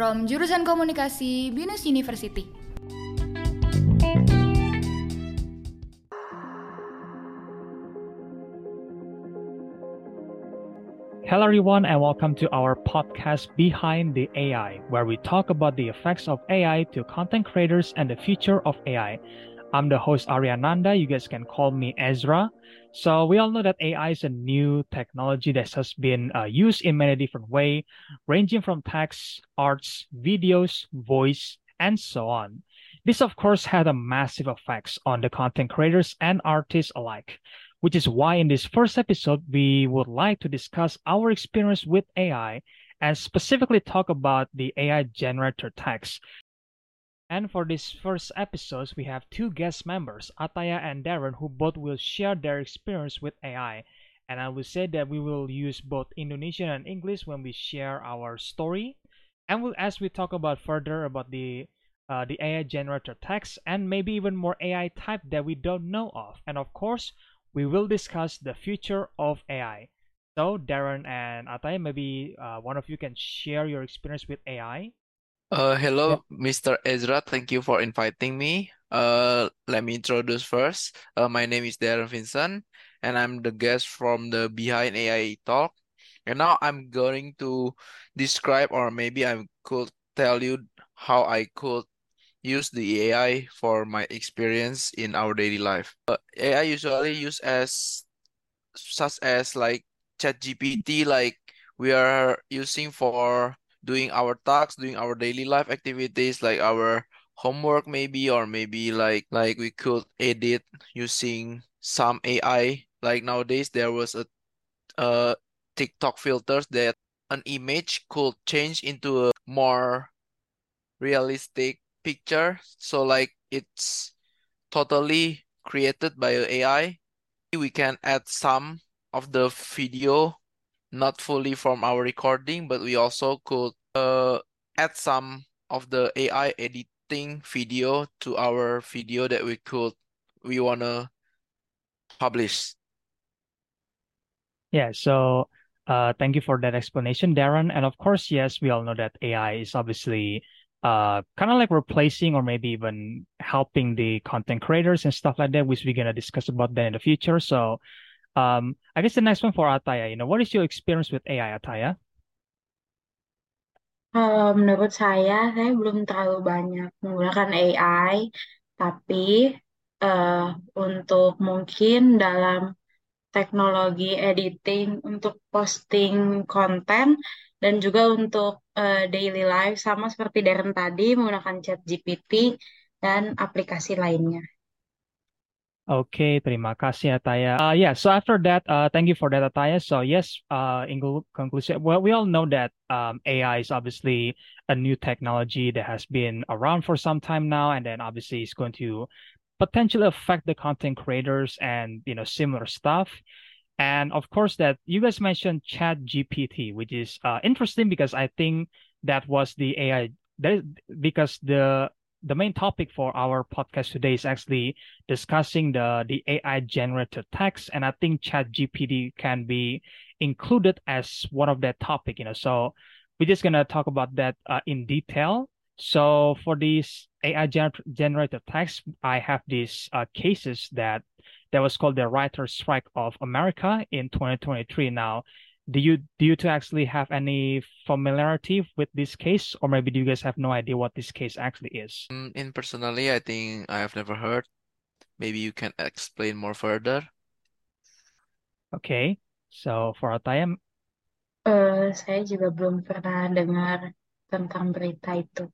from jurusan Komunikasi Binus University. Hello, everyone, and welcome to our podcast Behind the AI, where we talk about the effects of AI to content creators and the future of AI. I'm the host Ariyananda. You guys can call me Ezra. So we all know that AI is a new technology that has been uh, used in many different ways, ranging from text, arts, videos, voice, and so on. This, of course, had a massive effects on the content creators and artists alike, which is why in this first episode, we would like to discuss our experience with AI and specifically talk about the AI generator text and for this first episode, we have two guest members, Athaya and Darren, who both will share their experience with AI. And I will say that we will use both Indonesian and English when we share our story. And we'll, as we talk about further about the uh, the AI generator text and maybe even more AI type that we don't know of. And of course, we will discuss the future of AI. So Darren and Athaya, maybe uh, one of you can share your experience with AI. Uh, hello, Mr. Ezra. Thank you for inviting me. Uh, let me introduce first. Uh, my name is Darren Vinson, and I'm the guest from the Behind AI Talk. And now I'm going to describe, or maybe I could tell you how I could use the AI for my experience in our daily life. Uh, AI usually used as such as like ChatGPT, like we are using for doing our tasks, doing our daily life activities like our homework maybe or maybe like like we could edit using some AI. Like nowadays there was a uh TikTok filters that an image could change into a more realistic picture. So like it's totally created by AI. We can add some of the video not fully from our recording, but we also could uh add some of the AI editing video to our video that we could we wanna publish. Yeah, so uh, thank you for that explanation, Darren. And of course, yes, we all know that AI is obviously uh, kind of like replacing or maybe even helping the content creators and stuff like that, which we're gonna discuss about that in the future. So um, I guess the next one for Athaya, you know, what is your experience with AI, Athaya? Kalau menurut saya, saya belum terlalu banyak menggunakan AI, tapi uh, untuk mungkin dalam teknologi editing untuk posting konten dan juga untuk uh, daily life sama seperti Darren tadi menggunakan ChatGPT dan aplikasi lainnya. Okay, terima kasih Athaya. Uh, yeah, so after that, uh, thank you for that Athaya. So yes, uh, in conclusion, well, we all know that um, AI is obviously a new technology that has been around for some time now, and then obviously it's going to potentially affect the content creators and you know similar stuff. And of course, that you guys mentioned Chat GPT, which is uh, interesting because I think that was the AI that because the the main topic for our podcast today is actually discussing the the AI generated text, and I think ChatGPT can be included as one of that topic. You know, so we're just gonna talk about that uh, in detail. So for these AI gener- generated text, I have these uh, cases that that was called the Writer's Strike of America in 2023. Now, do you do you two actually have any familiarity with this case? Or maybe do you guys have no idea what this case actually is? Mm, in personally i think i have never heard. Maybe you can explain more further. Okay so for Ataya uh, saya juga belum pernah dengar tentang berita itu.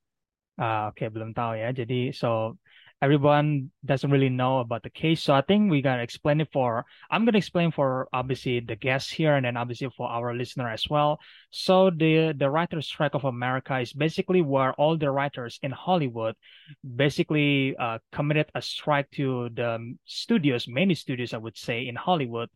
Ah oke okay, belum tahu ya. Jadi so everyone doesn't really know about the case. So I think we're gonna explain it for I'm gonna explain for obviously the guests here and then obviously for our listener as well. So the the writers strike of America is basically where all the writers in Hollywood basically uh, committed a strike to the studios, many studios I would say in Hollywood.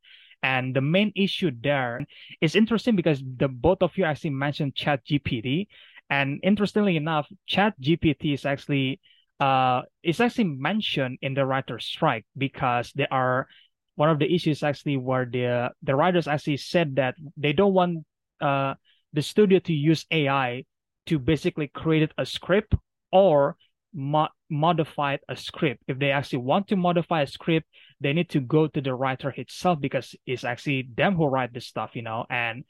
And the main issue there is interesting because the both of you actually mentioned Chat GPT. And interestingly enough, Chat GPT is actually uh, it's actually mentioned in the writer's strike because there are one of the issues actually where the the writers actually said that they don't want uh, the studio to use AI to basically create a script or mo- modify a script. If they actually want to modify a script, they need to go to the writer itself because it's actually them who write the stuff, you know, and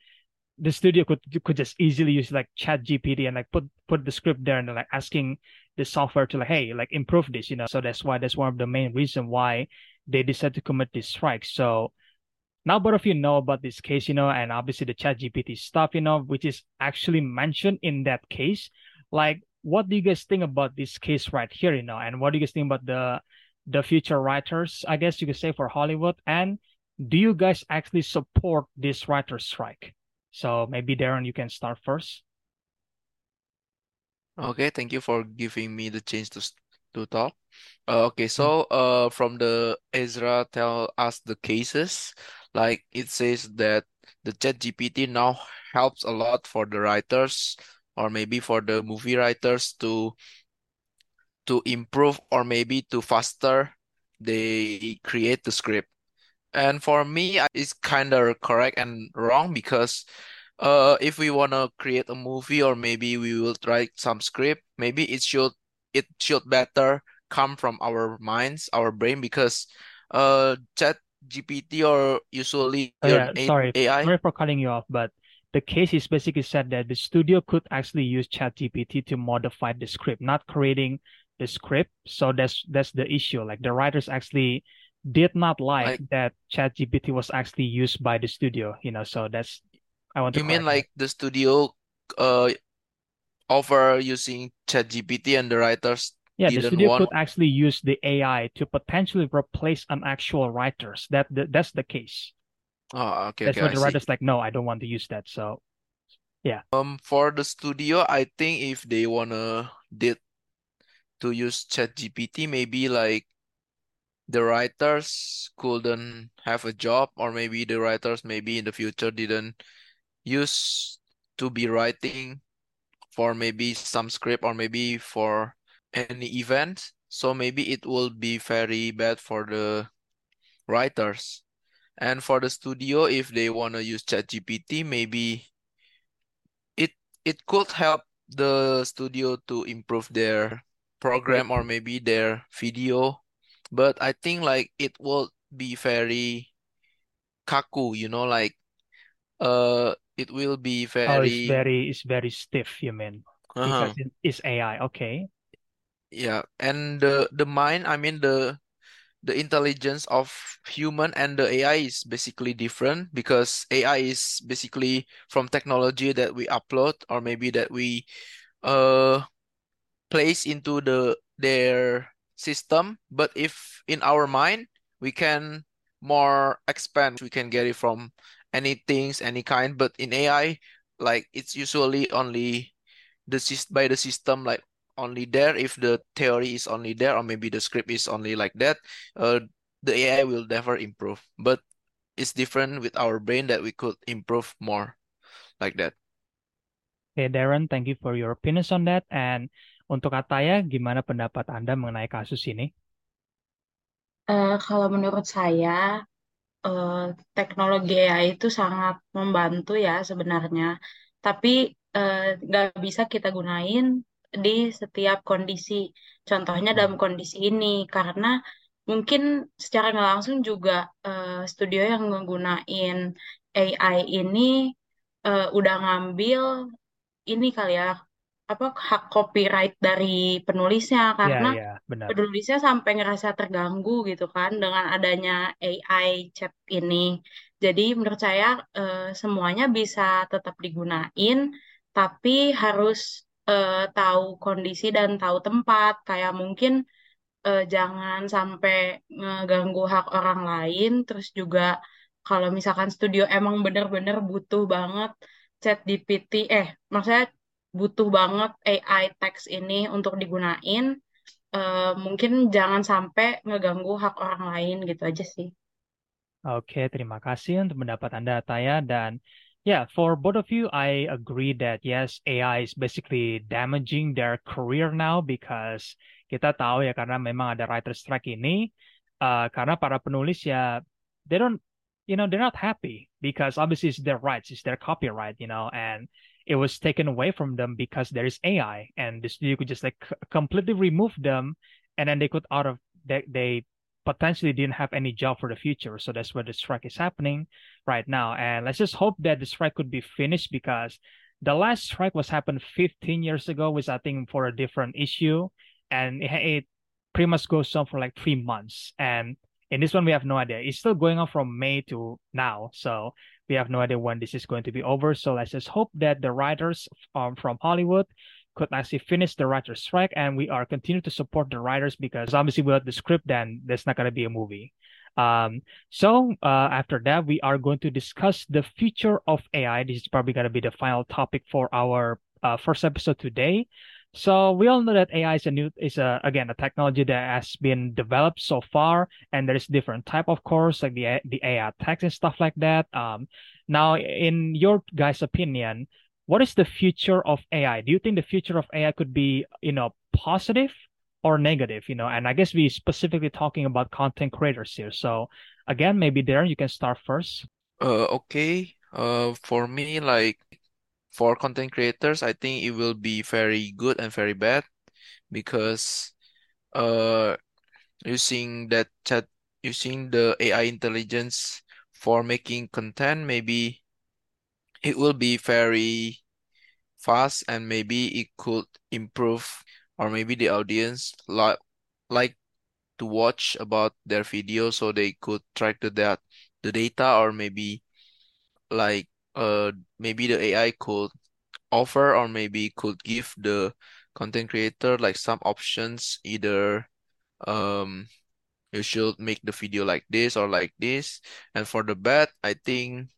the studio could could just easily use like chat gpt and like put put the script there and like asking the software to like hey like improve this you know? So that's why that's one of the main reason why they decided to commit this strike. So now both of you know about this case you know and obviously the chat gpt stuff you know which is actually mentioned in that case. Like what do you guys think about this case right here you know? And what do you guys think about the the future writers i guess you could say for hollywood? And do you guys actually support this writer strike so maybe Darren, you can start first. Okay, thank you for giving me the chance to to talk. Uh, okay, so uh, from the Ezra tell us the cases, like it says that the ChatGPT now helps a lot for the writers or maybe for the movie writers to to improve or maybe to faster they create the script. And for me, it's kind of correct and wrong because uh, if we want to create a movie or maybe we will write some script, maybe it should it should better come from our minds, our brain because uh chat GPT or usually Oh, yeah, A- sorry, AI. sorry for cutting you off, but the case is basically said that the studio could actually use ChatGPT to modify the script, not creating the script. So that's that's the issue. Like the writers actually did not like Like that ChatGPT was actually used by the studio, you know. So that's I want to you mean correct that. like the studio uh offer using ChatGPT and the writers Yeah, the studio want. could actually use the AI to potentially replace an actual writers. That, that that's the case. Oh, okay, That's okay, I the writers like, no, I don't want to use that. So yeah. Um, for the studio, I think if they wanna did to use ChatGPT, maybe like the writers couldn't have a job, or maybe the writers maybe in the future didn't use to be writing for maybe some script or maybe for any event. So maybe it will be very bad for the writers. And for the studio, if they wanna use ChatGPT, maybe it it could help the studio to improve their program or maybe their video. But I think like it will be very kaku, you know, like uh it will be very Oh, it's very it's very stiff, you mean? uh-huh. Because it is AI. Okay. Yeah. And the the mind, I mean the the intelligence of human and the AI is basically different because AI is basically from technology that we upload or maybe that we uh place into the their system. But if in our mind we can more expand, we can get it from any things, any kind. But in AI, like it's usually only the by the system like only there if the theory is only there or maybe the script is only like that uh the AI will never improve but it's different with our brain that we could improve more like that Okay, Darren, thank you for your opinions on that. And untuk Ataya, gimana pendapat Anda mengenai kasus ini? Eh, kalau menurut saya, eh, teknologi AI itu sangat membantu ya sebenarnya. Tapi eh, nggak bisa kita gunain di setiap kondisi. Contohnya dalam Hmm. kondisi ini, karena mungkin secara nggak langsung juga eh, studio yang menggunakan AI ini eh, udah ngambil ini kali ya, apa hak copyright dari penulisnya Ya, karena ya, benar. penulisnya sampai ngerasa terganggu gitu kan dengan adanya AI chat ini. Jadi menurut saya eh, semuanya bisa tetap digunain, tapi harus eh, tahu kondisi dan tahu tempat. Kayak mungkin eh, jangan sampai ngeganggu hak orang lain. Terus juga kalau misalkan studio emang bener-bener butuh banget chat GPT, eh maksudnya butuh banget AI text ini untuk digunain eh, mungkin jangan sampai ngeganggu hak orang lain gitu aja sih. Oke, terima kasih untuk pendapat Anda, Ataya. Dan yeah, for both of you, I agree that yes, AI is basically damaging their career now because kita tahu ya karena memang ada writer strike ini, uh, karena para penulis ya they don't you know, they're not happy because obviously it's their rights, it's their copyright, you know, and it was taken away from them because there is AI, and the studio could just like completely remove them, and then they could out of they they potentially didn't have any job for the future. So that's where the strike is happening right now. And let's just hope that the strike could be finished because the last strike was happened 15 years ago, was I think for a different issue, and it, it pretty much goes on for like three months. And in this one, we have no idea. It's still going on from May to now, so we have no idea when this is going to be over. So let's just hope that the writers um, from Hollywood could actually finish the writer's strike and we are continue to support the writers because obviously without the script then there's not going to be a movie um, so uh, after that we are going to discuss the future of ai this is probably going to be the final topic for our uh, first episode today so we all know that AI is a new is a again a technology that has been developed so far, and there is different type of course like the the AI text and stuff like that. Um, now in your guys' opinion, what is the future of AI? Do you think the future of AI could be, you know, positive or negative? You know, and I guess we specifically talking about content creators here. So again, maybe Darren, you can start first. Uh, okay. Uh, for me, like for content creators, I think it will be very good and very bad because uh using that chat using the AI intelligence for making content, maybe it will be very fast and maybe it could improve or maybe the audience like like to watch about their video so they could track the that the data or maybe like uh maybe the AI could offer or maybe could give the content creator like some options either um you should make the video like this or like this. And for the bad I think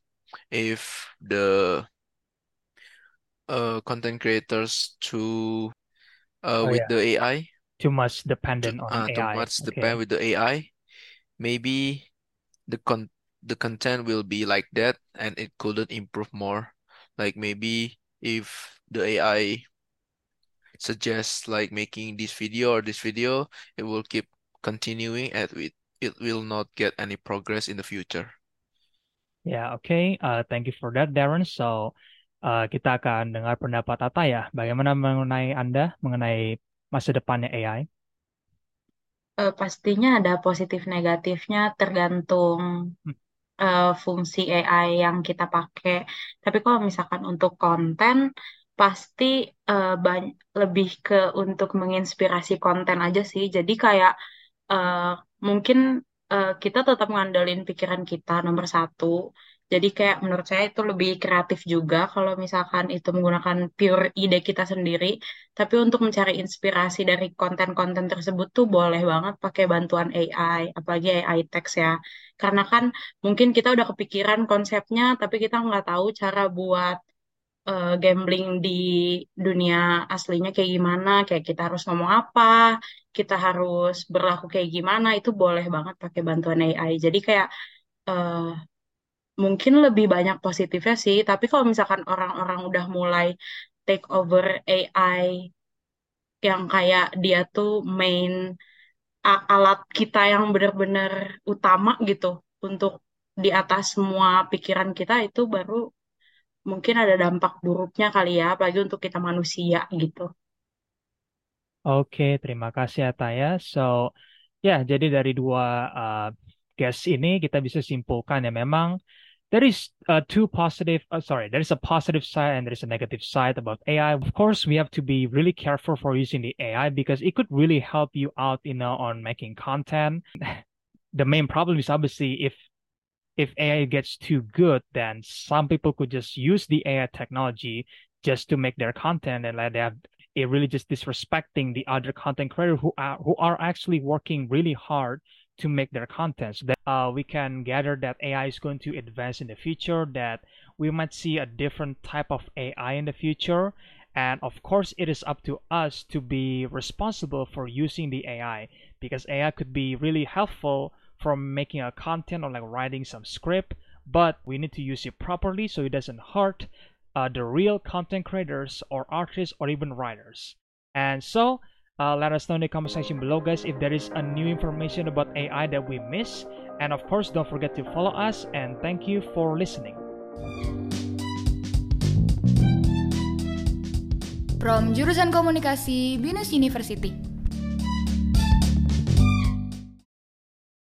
if the uh content creators too uh Oh with yeah, the AI too much too, dependent on uh, too much Okay. depend with the AI maybe the con the content will be like that and it couldn't improve more like maybe if the AI suggests like making this video or this video it will keep continuing and it it will not get any progress in the future Ya, oke. Uh, thank you for that, Darren. So, uh, kita akan dengar pendapat Ataya. Bagaimana mengenai Anda mengenai masa depannya AI? Eh, pastinya ada positif negatifnya tergantung Hmm. Eh, fungsi AI yang kita pakai. Tapi kalau misalkan untuk konten, pasti eh, bany- lebih ke untuk menginspirasi konten aja sih. Jadi kayak eh, mungkin eh, kita tetap ngandelin pikiran kita nomor satu. Jadi kayak menurut saya itu lebih kreatif juga kalau misalkan itu menggunakan pure ide kita sendiri. Tapi untuk mencari inspirasi dari konten-konten tersebut tuh boleh banget pakai bantuan AI, apalagi AI text ya. Karena kan mungkin kita udah kepikiran konsepnya, tapi kita nggak tahu cara buat eh, gambling di dunia aslinya kayak gimana, kayak kita harus ngomong apa, kita harus berlaku kayak gimana, itu boleh banget pakai bantuan AI. Jadi kayak eh, mungkin lebih banyak positifnya sih, tapi kalau misalkan orang-orang udah mulai take over AI yang kayak dia tuh main alat kita yang benar-benar utama gitu untuk di atas semua pikiran kita itu baru mungkin ada dampak buruknya kali ya, apalagi untuk kita manusia gitu. Oke, terima kasih Ataya. So, ya, jadi dari dua uh, guest ini kita bisa simpulkan ya memang there is uh, two positive, uh, sorry, there is a positive side and there is a negative side about AI. Of course, we have to be really careful for using the AI because it could really help you out, you know, on making content. The main problem is obviously if if AI gets too good, then some people could just use the AI technology just to make their content and like they have it really just disrespecting the other content creators who are who are actually working really hard to make their contents. That uh, we can gather that AI is going to advance in the future, that we might see a different type of AI in the future. And of course, it is up to us to be responsible for using the AI because AI could be really helpful from making a content or like writing some script, but we need to use it properly so it doesn't hurt uh, the real content creators or artists or even writers. And so Uh, let us know in the comment section below, guys, if there is a new information about AI that we miss. And of course, don't forget to follow us. And thank you for listening. From Jurusan Komunikasi Binus University.